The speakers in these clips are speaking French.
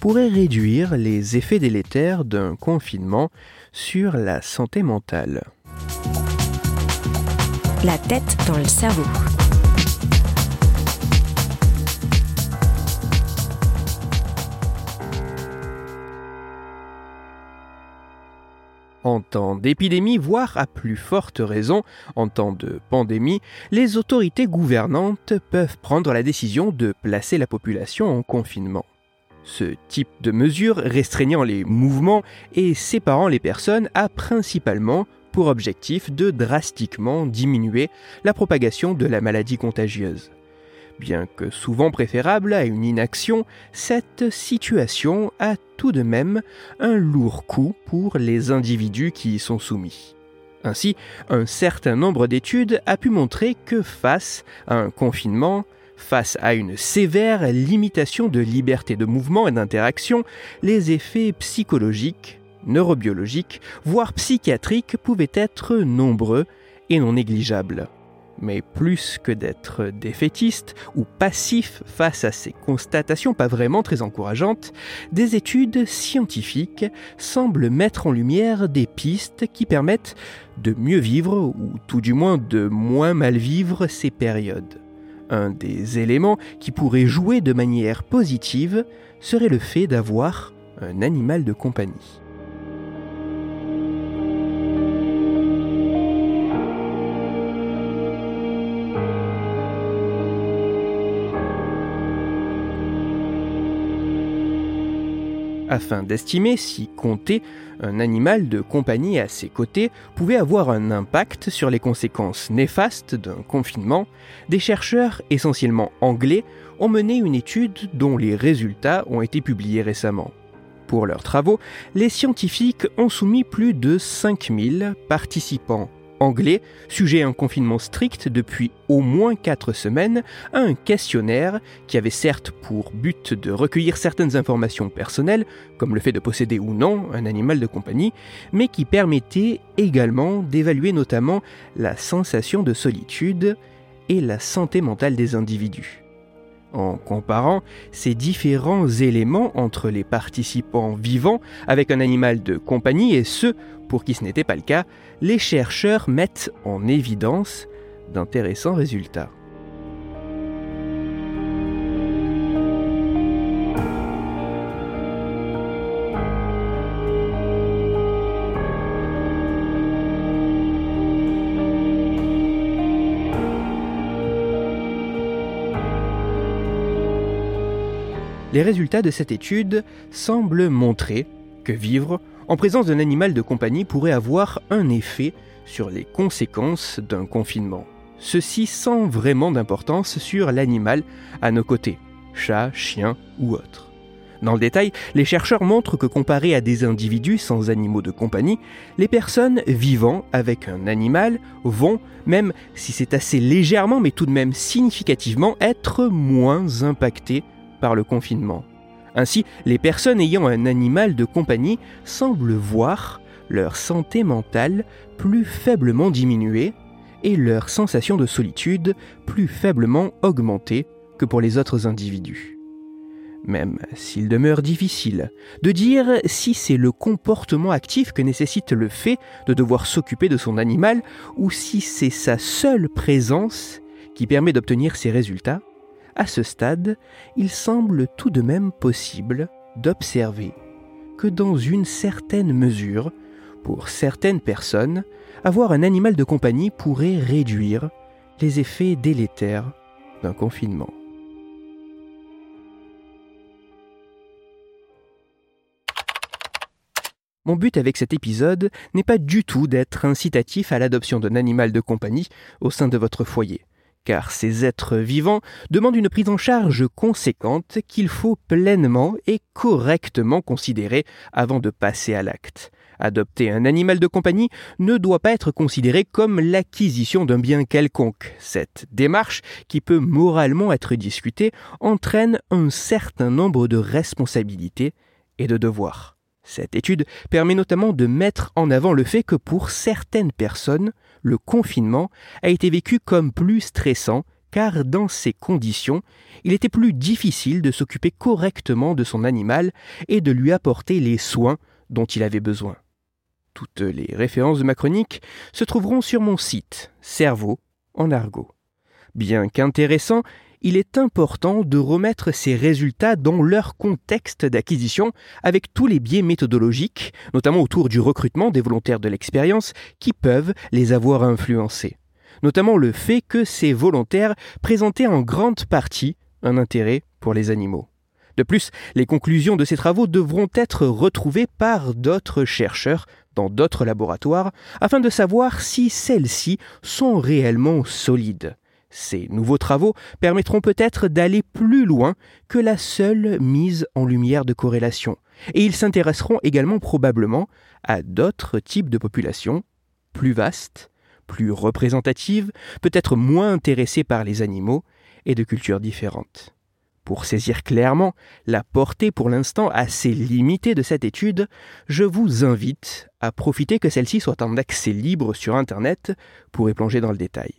pourrait réduire les effets délétères d'un confinement sur la santé mentale. La tête dans le cerveau. En temps d'épidémie, voire à plus forte raison en temps de pandémie, les autorités gouvernantes peuvent prendre la décision de placer la population en confinement. Ce type de mesure restreignant les mouvements et séparant les personnes a principalement pour objectif de drastiquement diminuer la propagation de la maladie contagieuse. Bien que souvent préférable à une inaction, cette situation a tout de même un lourd coût pour les individus qui y sont soumis. Ainsi, un certain nombre d'études a pu montrer que face à un confinement, face à une sévère limitation de liberté de mouvement et d'interaction, les effets psychologiques, neurobiologiques, voire psychiatriques pouvaient être nombreux et non négligeables. Mais plus que d'être défaitiste ou passif face à ces constatations pas vraiment très encourageantes, des études scientifiques semblent mettre en lumière des pistes qui permettent de mieux vivre ou tout du moins de moins mal vivre ces périodes. Un des éléments qui pourrait jouer de manière positive serait le fait d'avoir un animal de compagnie. Afin d'estimer si compter un animal de compagnie à ses côtés pouvait avoir un impact sur les conséquences néfastes d'un confinement, des chercheurs essentiellement anglais ont mené une étude dont les résultats ont été publiés récemment. Pour leurs travaux, les scientifiques ont soumis plus de 5000 participants anglais, sujet à un confinement strict depuis au moins 4 semaines, à un questionnaire qui avait certes pour but de recueillir certaines informations personnelles, comme le fait de posséder ou non un animal de compagnie, mais qui permettait également d'évaluer notamment la sensation de solitude et la santé mentale des individus. En comparant ces différents éléments entre les participants vivants avec un animal de compagnie et ceux pour qui ce n'était pas le cas, les chercheurs mettent en évidence d'intéressants résultats. Les résultats de cette étude semblent montrer que vivre en présence d'un animal de compagnie pourrait avoir un effet sur les conséquences d'un confinement. Ceci sans vraiment d'importance sur l'animal à nos côtés, chat, chien ou autre. Dans le détail, les chercheurs montrent que comparé à des individus sans animaux de compagnie, les personnes vivant avec un animal vont, même si c'est assez légèrement mais tout de même significativement, être moins impactées par le confinement. Ainsi, les personnes ayant un animal de compagnie semblent voir leur santé mentale plus faiblement diminuée et leur sensation de solitude plus faiblement augmentée que pour les autres individus. Même s'il demeure difficile de dire si c'est le comportement actif que nécessite le fait de devoir s'occuper de son animal ou si c'est sa seule présence qui permet d'obtenir ces résultats, à ce stade, il semble tout de même possible d'observer que dans une certaine mesure, pour certaines personnes, avoir un animal de compagnie pourrait réduire les effets délétères d'un confinement. Mon but avec cet épisode n'est pas du tout d'être incitatif à l'adoption d'un animal de compagnie au sein de votre foyer car ces êtres vivants demandent une prise en charge conséquente qu'il faut pleinement et correctement considérer avant de passer à l'acte. Adopter un animal de compagnie ne doit pas être considéré comme l'acquisition d'un bien quelconque. Cette démarche, qui peut moralement être discutée, entraîne un certain nombre de responsabilités et de devoirs. Cette étude permet notamment de mettre en avant le fait que pour certaines personnes, le confinement a été vécu comme plus stressant car dans ces conditions, il était plus difficile de s'occuper correctement de son animal et de lui apporter les soins dont il avait besoin. Toutes les références de ma chronique se trouveront sur mon site Cerveau en argot. Bien qu'intéressant, il est important de remettre ces résultats dans leur contexte d'acquisition avec tous les biais méthodologiques, notamment autour du recrutement des volontaires de l'expérience, qui peuvent les avoir influencés. Notamment le fait que ces volontaires présentaient en grande partie un intérêt pour les animaux. De plus, les conclusions de ces travaux devront être retrouvées par d'autres chercheurs dans d'autres laboratoires afin de savoir si celles-ci sont réellement solides. Ces nouveaux travaux permettront peut-être d'aller plus loin que la seule mise en lumière de corrélation, et ils s'intéresseront également probablement à d'autres types de populations, plus vastes, plus représentatives, peut-être moins intéressées par les animaux, et de cultures différentes. Pour saisir clairement la portée pour l'instant assez limitée de cette étude, je vous invite à profiter que celle-ci soit en accès libre sur Internet pour y plonger dans le détail.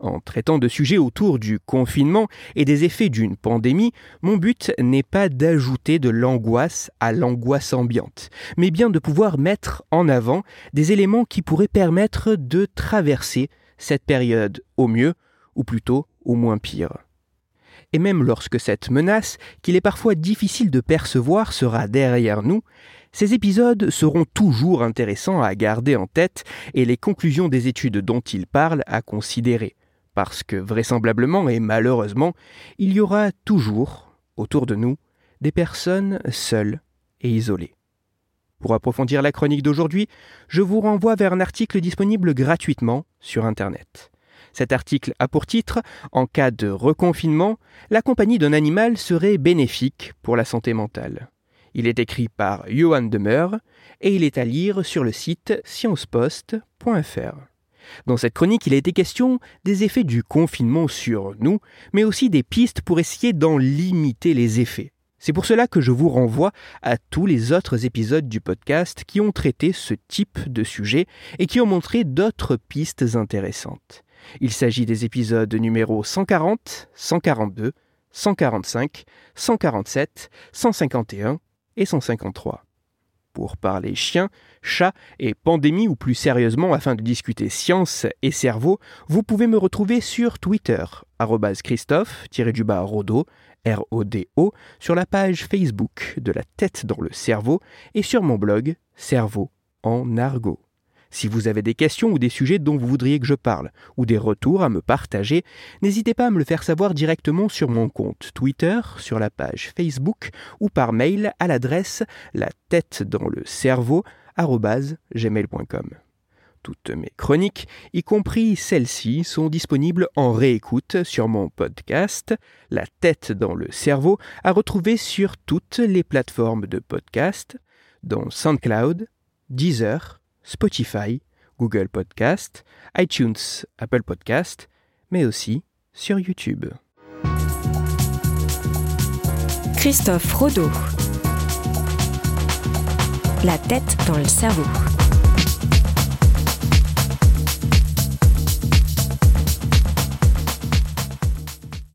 En traitant de sujets autour du confinement et des effets d'une pandémie, mon but n'est pas d'ajouter de l'angoisse à l'angoisse ambiante, mais bien de pouvoir mettre en avant des éléments qui pourraient permettre de traverser cette période au mieux, ou plutôt au moins pire. Et même lorsque cette menace, qu'il est parfois difficile de percevoir, sera derrière nous, ces épisodes seront toujours intéressants à garder en tête et les conclusions des études dont ils parlent à considérer parce que vraisemblablement et malheureusement, il y aura toujours, autour de nous, des personnes seules et isolées. Pour approfondir la chronique d'aujourd'hui, je vous renvoie vers un article disponible gratuitement sur Internet. Cet article a pour titre En cas de reconfinement, la compagnie d'un animal serait bénéfique pour la santé mentale. Il est écrit par Johan Demeur et il est à lire sur le site sciencepost.fr. Dans cette chronique, il a été question des effets du confinement sur nous, mais aussi des pistes pour essayer d'en limiter les effets. C'est pour cela que je vous renvoie à tous les autres épisodes du podcast qui ont traité ce type de sujet et qui ont montré d'autres pistes intéressantes. Il s'agit des épisodes numéro 140, 142, 145, 147, 151 et 153 pour parler chien, chat et pandémie ou plus sérieusement afin de discuter science et cerveau, vous pouvez me retrouver sur Twitter, Christophe-Rodo, R-O-D-O, sur la page Facebook de la tête dans le cerveau et sur mon blog Cerveau en argot. Si vous avez des questions ou des sujets dont vous voudriez que je parle, ou des retours à me partager, n'hésitez pas à me le faire savoir directement sur mon compte Twitter, sur la page Facebook ou par mail à l'adresse la tête dans le cerveau. Toutes mes chroniques, y compris celles-ci, sont disponibles en réécoute sur mon podcast La tête dans le cerveau, à retrouver sur toutes les plateformes de podcast, dont SoundCloud, Deezer, Spotify, Google Podcast, iTunes, Apple Podcast, mais aussi sur YouTube. Christophe Rodeau. La tête dans le cerveau.